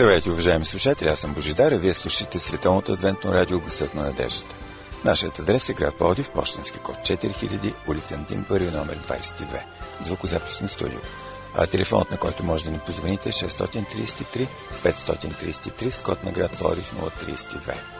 Здравейте, уважаеми слушатели, аз съм Божидар, а вие слушате Световното адвентно радио Гъсът на надеждата. Нашият адрес е град Плодив, почтенски код 4000, улица Антим, първи номер 22, звукозаписно студио. А телефонът, на който може да ни позвоните е 633 533 с код на град Плодив 032.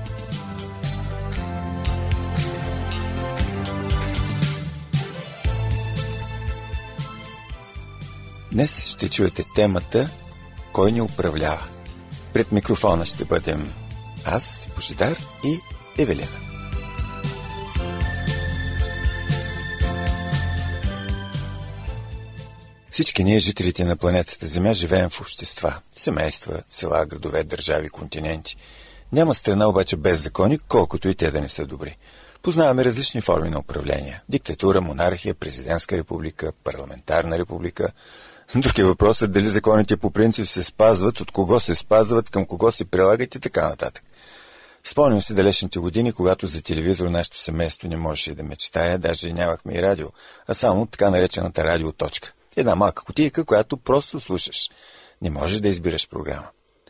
Днес ще чуете темата Кой ни управлява? Пред микрофона ще бъдем аз, Божидар и Евелина. Всички ние, жителите на планетата Земя, живеем в общества, семейства, села, градове, държави, континенти. Няма страна обаче без закони, колкото и те да не са добри. Познаваме различни форми на управление. Диктатура, монархия, президентска република, парламентарна република – Друг е дали законите по принцип се спазват, от кого се спазват, към кого се прилагат и така нататък. Спомням се далечните години, когато за телевизор нашето семейство не можеше да мечтая, даже нямахме и радио, а само така наречената радиоточка. Една малка котийка, която просто слушаш. Не можеш да избираш програма.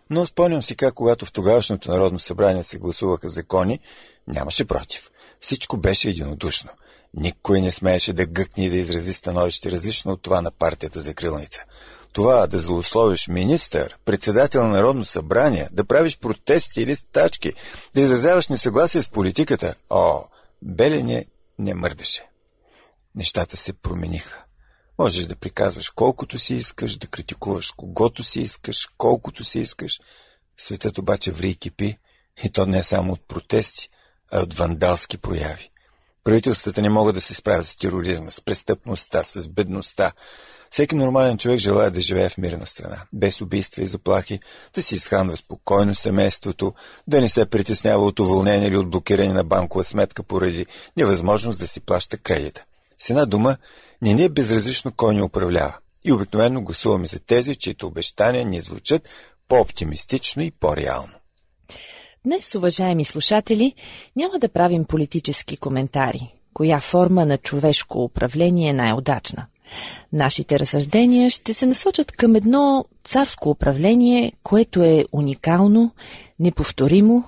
Но спомням си как, когато в тогавашното Народно събрание се гласуваха закони, нямаше против. Всичко беше единодушно. Никой не смееше да гъкне и да изрази становище различно от това на партията за крилница. Това да злословиш министър, председател на Народно събрание, да правиш протести или стачки, да изразяваш несъгласие с политиката, о, Белене не мърдаше. Нещата се промениха. Можеш да приказваш колкото си искаш, да критикуваш когото си искаш, колкото си искаш. Светът обаче ври и кипи, и то не само от протести, а от вандалски прояви. Правителствата не могат да се справят с тероризма, с престъпността, с бедността. Всеки нормален човек желая да живее в мирна страна, без убийства и заплахи, да си изхранва спокойно семейството, да не се притеснява от уволнение или от блокиране на банкова сметка поради невъзможност да си плаща кредита. С една дума, не ни е безразлично кой ни управлява. И обикновено гласуваме за тези, чието обещания ни звучат по-оптимистично и по-реално. Днес, уважаеми слушатели, няма да правим политически коментари. Коя форма на човешко управление е най-удачна? Нашите разсъждения ще се насочат към едно царско управление, което е уникално, неповторимо,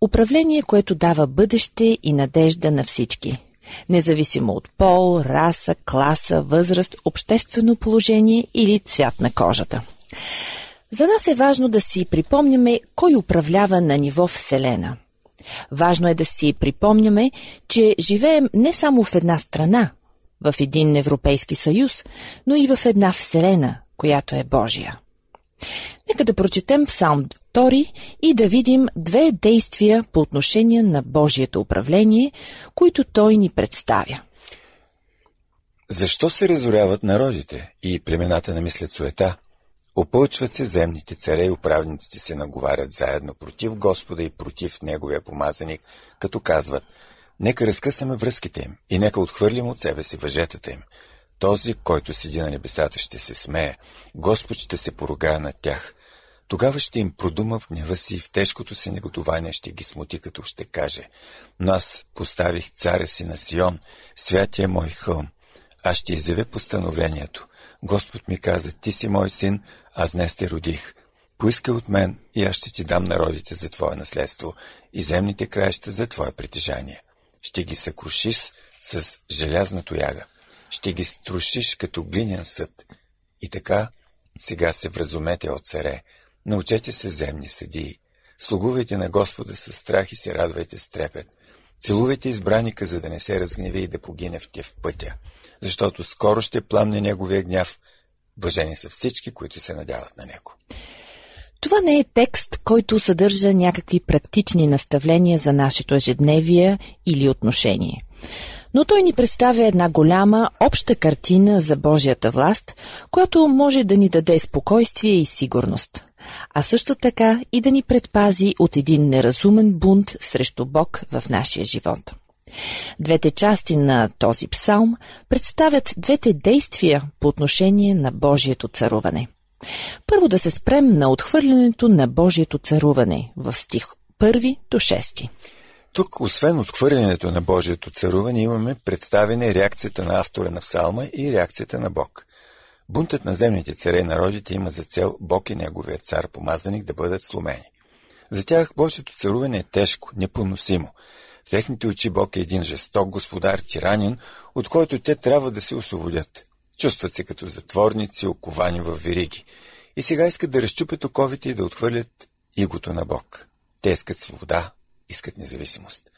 управление, което дава бъдеще и надежда на всички, независимо от пол, раса, класа, възраст, обществено положение или цвят на кожата. За нас е важно да си припомняме кой управлява на ниво Вселена. Важно е да си припомняме, че живеем не само в една страна, в един Европейски съюз, но и в една Вселена, която е Божия. Нека да прочетем Псалм 2 и да видим две действия по отношение на Божието управление, които той ни представя. Защо се разоряват народите и племената намислят суета? Опълчват се земните царе и управниците се наговарят заедно против Господа и против Неговия помазаник, като казват Нека разкъсаме връзките им и нека отхвърлим от себе си въжетата им. Този, който седи на небесата, ще се смее. Господ ще се поругае над тях. Тогава ще им продума в гнева си и в тежкото си неготование ще ги смути, като ще каже Но аз поставих царя си на Сион, святия мой хълм. Аз ще изявя постановлението. Господ ми каза, ти си мой син, аз днес те родих. Поиска от мен и аз ще ти дам народите за твое наследство и земните краища за твое притежание. Ще ги съкрушиш с желязна тояга. Ще ги струшиш като глинян съд. И така, сега се вразумете от царе. Научете се земни съдии. Слугувайте на Господа с страх и се радвайте с трепет. Целувайте избраника, за да не се разгневи и да погине в тя в пътя. защото скоро ще пламне неговия гняв. Блажени са всички, които се надяват на него. Това не е текст, който съдържа някакви практични наставления за нашето ежедневие или отношение. Но той ни представя една голяма, обща картина за Божията власт, която може да ни даде спокойствие и сигурност, а също така и да ни предпази от един неразумен бунт срещу Бог в нашия живот. Двете части на този псалм представят двете действия по отношение на Божието царуване. Първо да се спрем на отхвърлянето на Божието царуване в стих 1 до 6. Тук, освен отхвърлянето на Божието царуване, имаме представене реакцията на автора на псалма и реакцията на Бог. Бунтът на земните царе и народите има за цел Бог и неговия цар помазаник да бъдат сломени. За тях Божието царуване е тежко, непоносимо. Техните очи Бог е един жесток господар, тиранин, от който те трябва да се освободят. Чувстват се като затворници, оковани в вериги. И сега искат да разчупят оковите и да отхвърлят игото на Бог. Те искат свобода, искат независимост.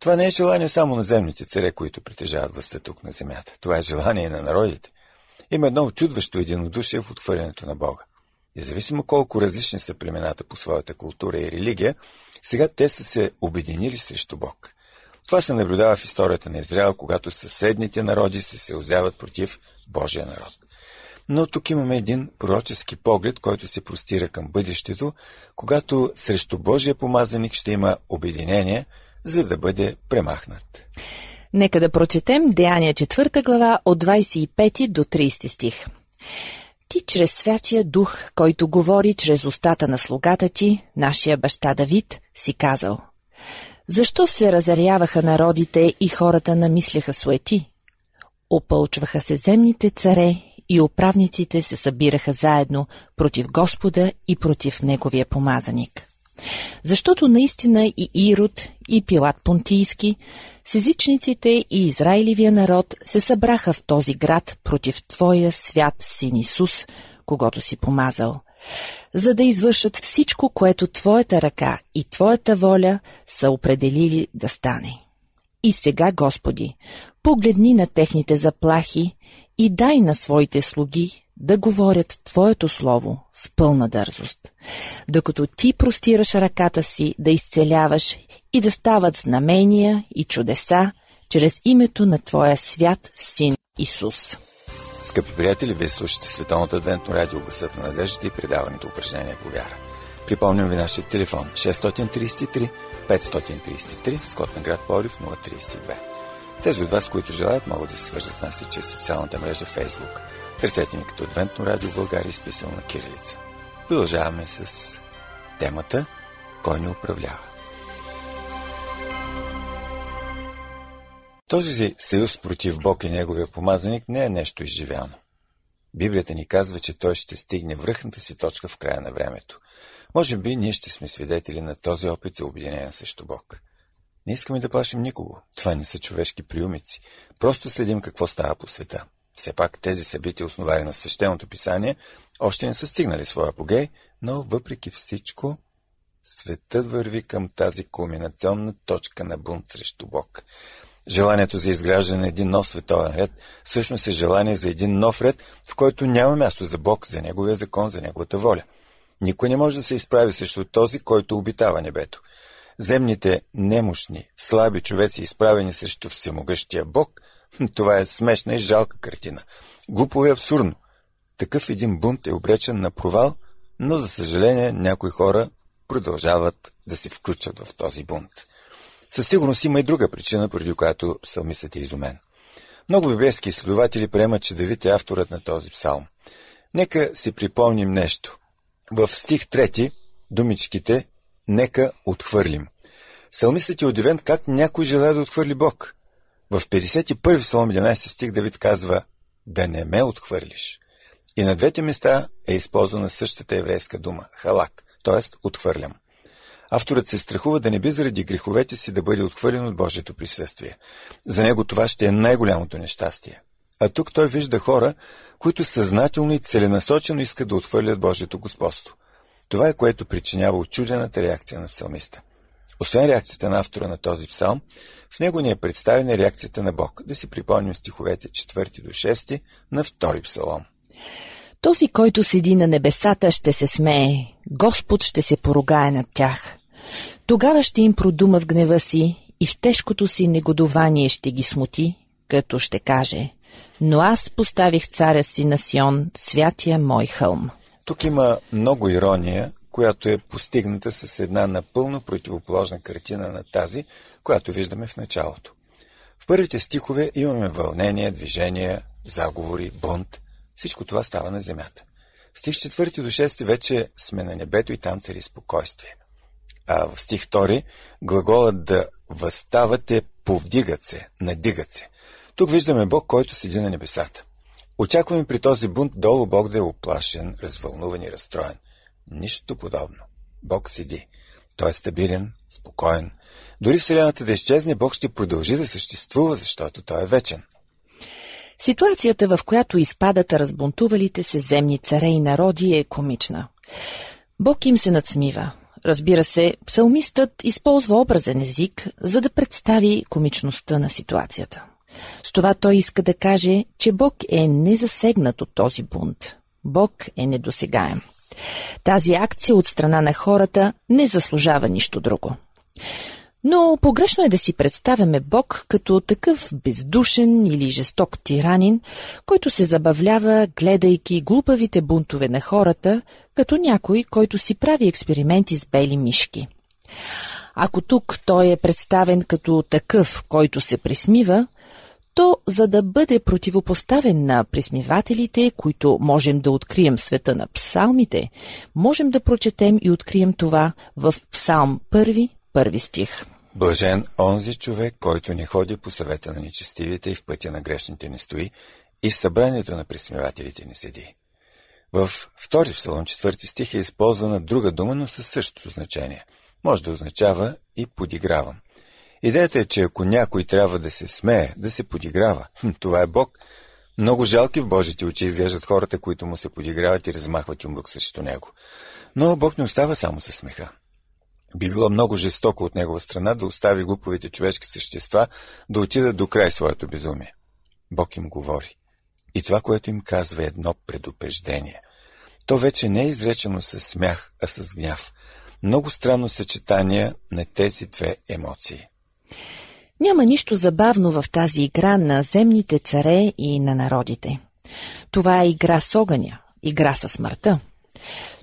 Това не е желание само на земните царе, които притежават властта тук на земята. Това е желание на народите. Има едно очудващо единодушие в отхвърлянето на Бога. Независимо колко различни са племената по своята култура и религия, сега те са се обединили срещу Бог. Това се наблюдава в историята на Израел, когато съседните народи се съюзяват против Божия народ. Но тук имаме един пророчески поглед, който се простира към бъдещето, когато срещу Божия помазаник ще има обединение, за да бъде премахнат. Нека да прочетем Деяния 4 глава от 25 до 30 стих. Ти чрез Святия Дух, който говори чрез устата на слугата ти, нашия баща Давид, си казал Защо се разяряваха народите и хората намисляха суети? Опълчваха се земните царе и управниците се събираха заедно против Господа и против Неговия помазаник. Защото наистина и Ирод, и Пилат Понтийски, с езичниците и Израилевия народ се събраха в този град против Твоя свят син Исус, когато си помазал, за да извършат всичко, което Твоята ръка и Твоята воля са определили да стане. И сега, Господи, погледни на техните заплахи и дай на своите слуги да говорят Твоето Слово с пълна дързост, докато Ти простираш ръката си да изцеляваш и да стават знамения и чудеса чрез името на Твоя свят Син Исус. Скъпи приятели, вие слушате Световното адвентно радио Гласът на надеждата и предаването упражнение по вяра. Припомням ви нашия телефон 633 533 с на град Порив 032. Тези от вас, които желаят, могат да се свържат с нас и чрез социалната мрежа Facebook. Търсете ни като Адвентно радио България, изписано на Кирилица. Продължаваме с темата Кой ни управлява. Този съюз против Бог и Неговия помазаник не е нещо изживяно. Библията ни казва, че той ще стигне връхната си точка в края на времето. Може би ние ще сме свидетели на този опит за обединение срещу Бог. Не искаме да плашим никого. Това не са човешки приумици. Просто следим какво става по света. Все пак тези събития, основари на свещеното писание, още не са стигнали своя апогей, но въпреки всичко, светът върви към тази кулминационна точка на бунт срещу Бог. Желанието за изграждане на един нов световен ред всъщност е желание за един нов ред, в който няма място за Бог, за Неговия закон, за Неговата воля. Никой не може да се изправи срещу този, който обитава небето. Земните немощни, слаби човеци, изправени срещу всемогъщия Бог, това е смешна и жалка картина. Глупо и абсурдно. Такъв един бунт е обречен на провал, но за съжаление някои хора продължават да се включат в този бунт. Със сигурност има и друга причина, поради която псалмистът е изумен. Много библейски изследователи приемат, че Давид е авторът на този псалм. Нека си припомним нещо. В стих 3 думичките «Нека отхвърлим». Псалмистът е удивен как някой желая да отхвърли Бог. В 51 псалом 11 стих Давид казва «Да не ме отхвърлиш». И на двете места е използвана същата еврейска дума – халак, т.е. отхвърлям. Авторът се страхува да не би заради греховете си да бъде отхвърлен от Божието присъствие. За него това ще е най-голямото нещастие. А тук той вижда хора, които съзнателно и целенасочено искат да отхвърлят Божието господство. Това е което причинява очудената реакция на псалмиста. Освен реакцията на автора на този псалм, в него ни е представена реакцията на Бог. Да си припомним стиховете 4 до 6 на втори псалом. Този, който седи на небесата, ще се смее. Господ ще се поругае над тях. Тогава ще им продума в гнева си и в тежкото си негодование ще ги смути, като ще каже «Но аз поставих царя си на Сион, святия мой хълм». Тук има много ирония, която е постигната с една напълно противоположна картина на тази, която виждаме в началото. В първите стихове имаме вълнение, движение, заговори, бунт. Всичко това става на земята. Стих 4 до 6 вече сме на небето и там цари спокойствие. А в стих 2 глаголът да възставате, повдигат се, надигат се. Тук виждаме Бог, който седи на небесата. Очакваме при този бунт долу Бог да е оплашен, развълнуван и разстроен. Нищо подобно. Бог седи. Той е стабилен, спокоен. Дори Вселената да изчезне, Бог ще продължи да съществува, защото Той е вечен. Ситуацията, в която изпадат разбунтувалите се земни царе и народи е комична. Бог им се надсмива. Разбира се, псалмистът използва образен език, за да представи комичността на ситуацията. С това той иска да каже, че Бог е незасегнат от този бунт. Бог е недосегаем. Тази акция от страна на хората не заслужава нищо друго. Но погрешно е да си представяме Бог като такъв бездушен или жесток тиранин, който се забавлява, гледайки глупавите бунтове на хората, като някой, който си прави експерименти с бели мишки. Ако тук той е представен като такъв, който се присмива, то за да бъде противопоставен на присмивателите, които можем да открием в света на псалмите, можем да прочетем и открием това в Псалм 1, първи стих. Блажен онзи човек, който не ходи по съвета на нечестивите и в пътя на грешните не стои, и в събранието на присмивателите не седи. В втори псалом, четвърти стих е използвана друга дума, но със същото значение. Може да означава и подигравам. Идеята е, че ако някой трябва да се смее, да се подиграва, това е Бог. Много жалки в Божите очи изглеждат хората, които му се подиграват и размахват юмрук срещу него. Но Бог не остава само със смеха. Би било много жестоко от негова страна да остави глуповите човешки същества да отидат до край своето безумие. Бог им говори. И това, което им казва е едно предупреждение. То вече не е изречено с смях, а с гняв. Много странно съчетание на тези две емоции. Няма нищо забавно в тази игра на земните царе и на народите. Това е игра с огъня, игра със смъртта.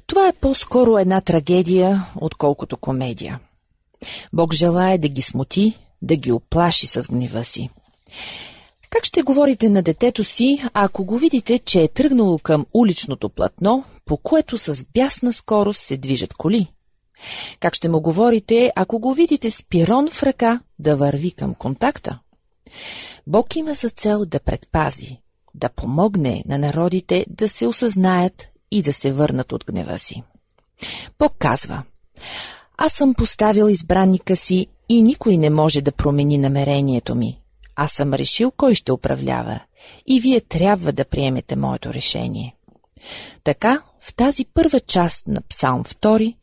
Това е по-скоро една трагедия, отколкото комедия. Бог желая да ги смути, да ги оплаши с гнева си. Как ще говорите на детето си, ако го видите, че е тръгнало към уличното платно, по което с бясна скорост се движат коли? Как ще му говорите, ако го видите с пирон в ръка да върви към контакта? Бог има за цел да предпази, да помогне на народите да се осъзнаят и да се върнат от гнева си. Бог казва, аз съм поставил избранника си и никой не може да промени намерението ми. Аз съм решил кой ще управлява и вие трябва да приемете моето решение. Така, в тази първа част на Псалм 2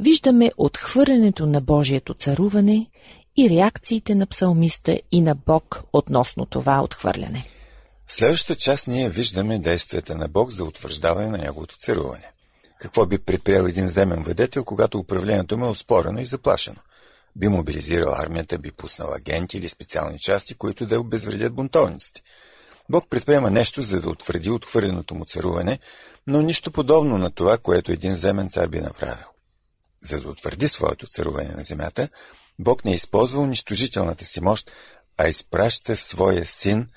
виждаме отхвърлянето на Божието царуване и реакциите на псалмиста и на Бог относно това отхвърляне. В следващата част ние виждаме действията на Бог за утвърждаване на неговото царуване. Какво би предприел един земен владетел, когато управлението му е оспорено и заплашено? Би мобилизирал армията, би пуснал агенти или специални части, които да обезвредят бунтовниците. Бог предприема нещо, за да утвърди отхвърленото му царуване, но нищо подобно на това, което един земен цар би направил. За да утвърди своето царуване на земята, Бог не използва унищожителната си мощ, а изпраща своя син,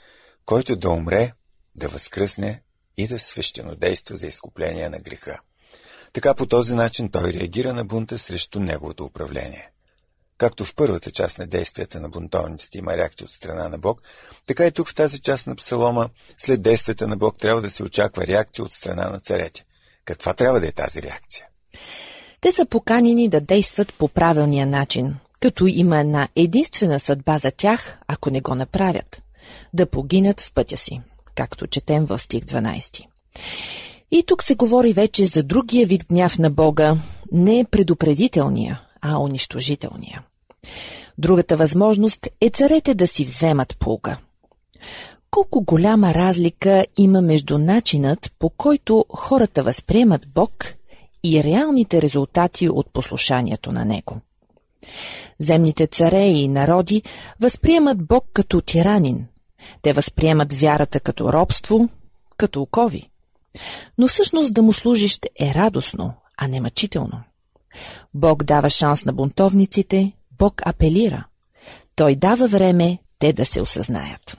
който да умре, да възкръсне и да свещено действа за изкупление на греха. Така по този начин той реагира на бунта срещу неговото управление. Както в първата част на действията на бунтовниците има реакция от страна на Бог, така и тук в тази част на псалома, след действията на Бог, трябва да се очаква реакция от страна на царете. Каква трябва да е тази реакция? Те са поканени да действат по правилния начин, като има една единствена съдба за тях, ако не го направят – да погинат в пътя си, както четем в стих 12. И тук се говори вече за другия вид гняв на Бога, не предупредителния, а унищожителния. Другата възможност е царете да си вземат пулка. Колко голяма разлика има между начинът, по който хората възприемат Бог и реалните резултати от послушанието на Него. Земните царе и народи възприемат Бог като тиранин. Те възприемат вярата като робство, като окови. Но всъщност да му служиш е радостно, а не мъчително. Бог дава шанс на бунтовниците, Бог апелира. Той дава време те да се осъзнаят.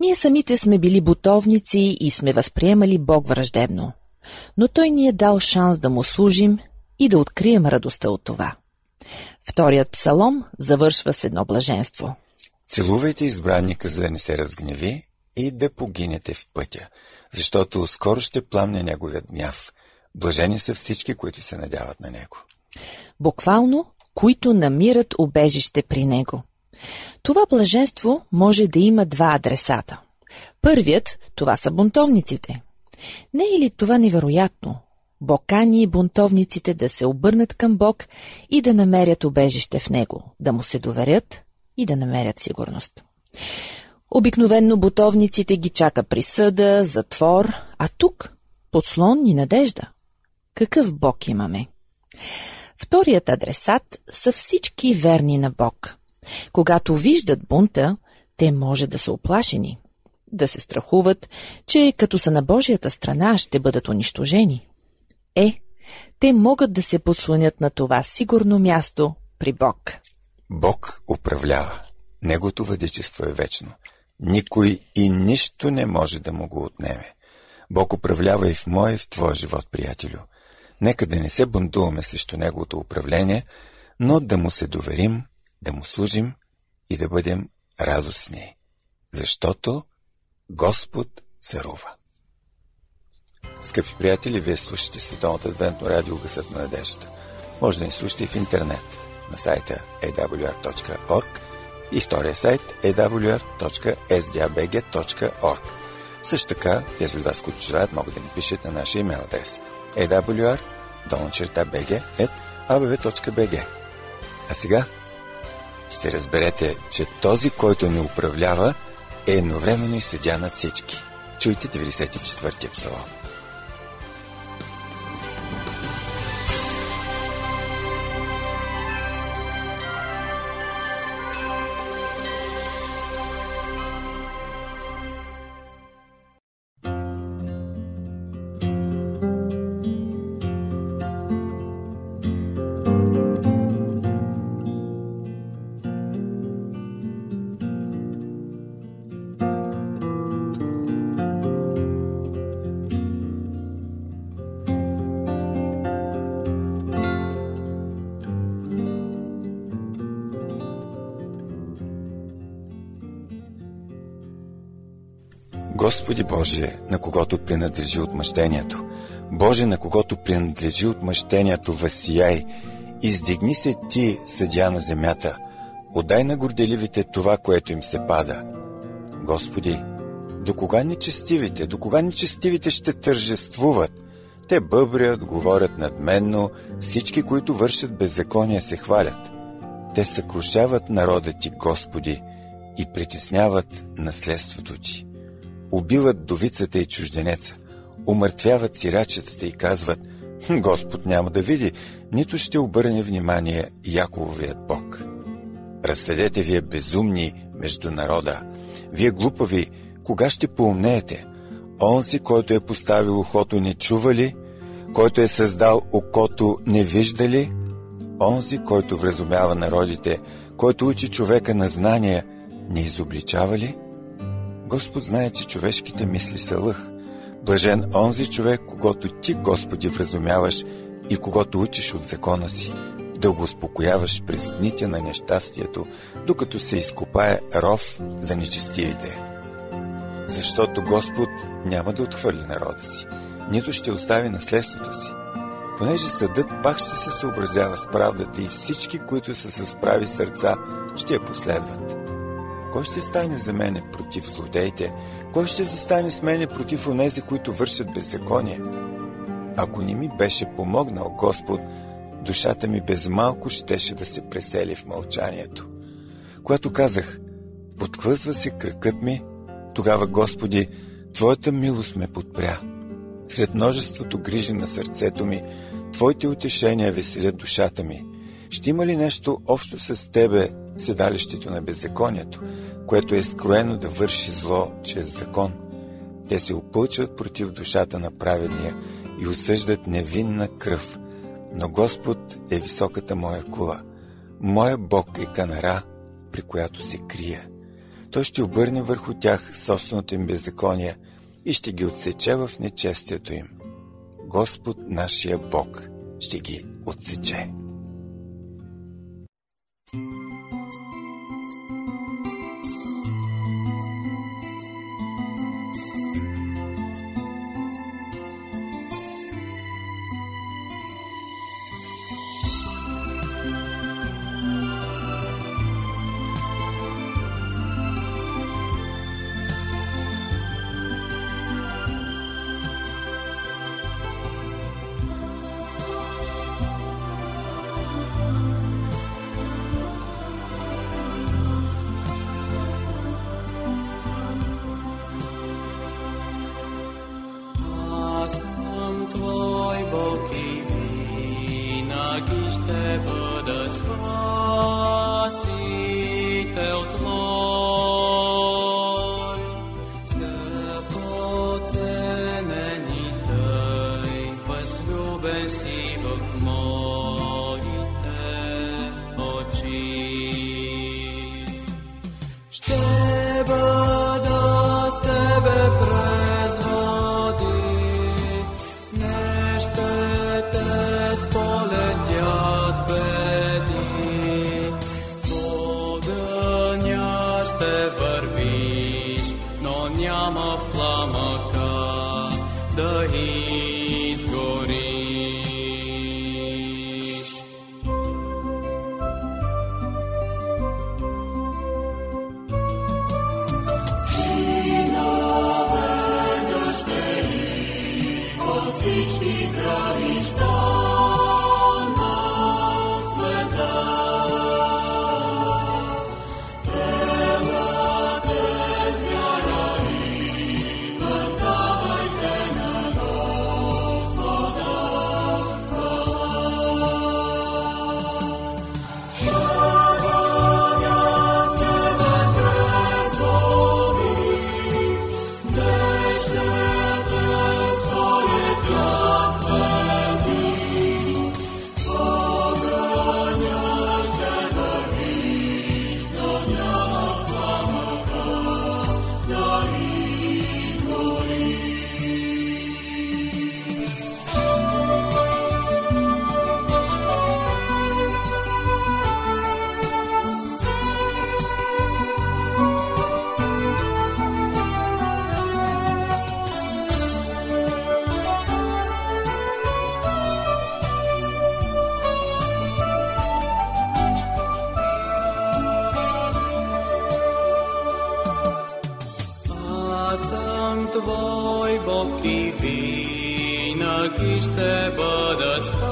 Ние самите сме били бутовници и сме възприемали Бог враждебно, но Той ни е дал шанс да му служим и да открием радостта от това. Вторият псалом завършва с едно блаженство. Целувайте избранника, за да не се разгневи и да погинете в пътя, защото скоро ще пламне неговият гняв. Блажени са всички, които се надяват на него. Буквално, които намират убежище при него. Това блаженство може да има два адресата. Първият, това са бунтовниците. Не е ли това невероятно? Бог кани и бунтовниците да се обърнат към Бог и да намерят убежище в Него, да му се доверят и да намерят сигурност. Обикновенно бутовниците ги чака присъда, затвор, а тук подслон и надежда. Какъв Бог имаме? Вторият адресат са всички верни на Бог. Когато виждат бунта, те може да са оплашени, да се страхуват, че като са на Божията страна ще бъдат унищожени. Е, те могат да се подслонят на това сигурно място при Бог. Бог управлява. Негото въдичество е вечно. Никой и нищо не може да му го отнеме. Бог управлява и в мой, и в твой живот, приятелю. Нека да не се бунтуваме срещу Неговото управление, но да му се доверим, да му служим и да бъдем радостни, защото Господ царува. Скъпи приятели, вие слушате Световното адвентно радио Гъсът на надежда. Може да ни слушате и в интернет на сайта awr.org и втория сайт awr.sdabg.org. Също така, тези от вас, които желаят, могат да ни пишат на нашия имейл адрес awr.bg.abv.bg А сега ще разберете, че този, който ни управлява, е едновременно и съдя над всички. Чуйте 94-я псалом. Господи Боже, на когото принадлежи отмъщението, Боже, на когото принадлежи отмъщението, възсияй, издигни се Ти, съдя на земята, отдай на горделивите това, което им се пада. Господи, до кога нечестивите, до кога нечестивите ще тържествуват? Те бъбрят, говорят надменно, всички, които вършат беззакония, се хвалят. Те съкрушават народа Ти, Господи, и притесняват наследството Ти убиват довицата и чужденеца, умъртвяват сирачетата и казват Господ няма да види, нито ще обърне внимание Якововият Бог. Разсъдете вие безумни между народа. Вие глупави, кога ще поумнеете? Онзи, който е поставил ухото, не чува ли? Който е създал окото, не вижда ли? Онзи, който вразумява народите, който учи човека на знания, не изобличава ли? Господ знае, че човешките мисли са лъх. Блажен онзи човек, когато ти, Господи, вразумяваш и когато учиш от закона си, да го успокояваш през дните на нещастието, докато се изкопае ров за нечестивите. Защото Господ няма да отхвърли народа си, нито ще остави наследството си. Понеже съдът пак ще се съобразява с правдата и всички, които са с прави сърца, ще я последват. Кой ще стане за мене против злодеите? Кой ще застане с мене против онези, които вършат беззаконие? Ако не ми беше помогнал Господ, душата ми без малко щеше да се пресели в мълчанието. Когато казах, подклъзва се кръкът ми, тогава, Господи, Твоята милост ме подпря. Сред множеството грижи на сърцето ми, Твоите утешения веселят душата ми. Ще има ли нещо общо с Тебе, седалището на беззаконието, което е скроено да върши зло чрез закон? Те се опълчват против душата на праведния и осъждат невинна кръв. Но Господ е високата моя кула. Моя Бог е канара, при която се крия. Той ще обърне върху тях собственото им беззаконие и ще ги отсече в нечестието им. Господ, нашия Бог, ще ги отсече. voi bochi vinachi ще бъда спасен.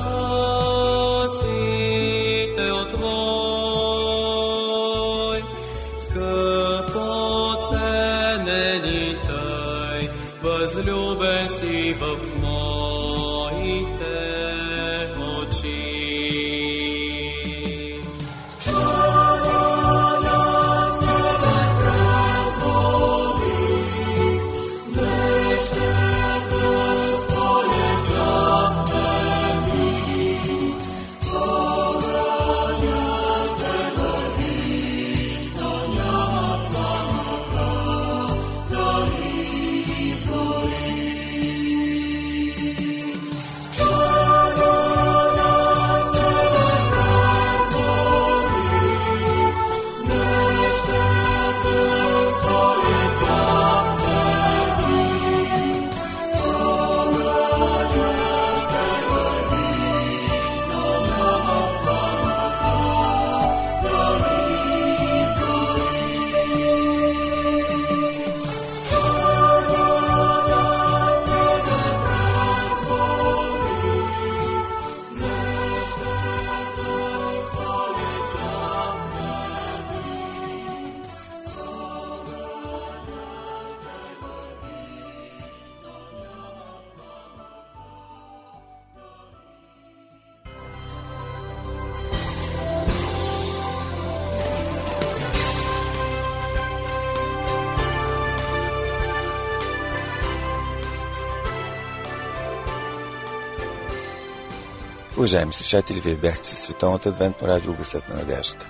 Уважаеми слушатели, вие бяхте със Световната адвентно радио Гъсът на надеждата.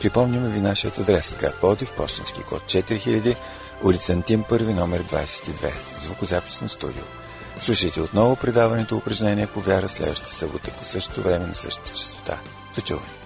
Припомняме ви нашият адрес град Плодив, почтенски код 4000, улица Антим, първи номер 22, звукозаписно студио. Слушайте отново предаването упражнение по вяра следващата събота по същото време на същата частота. До чуване!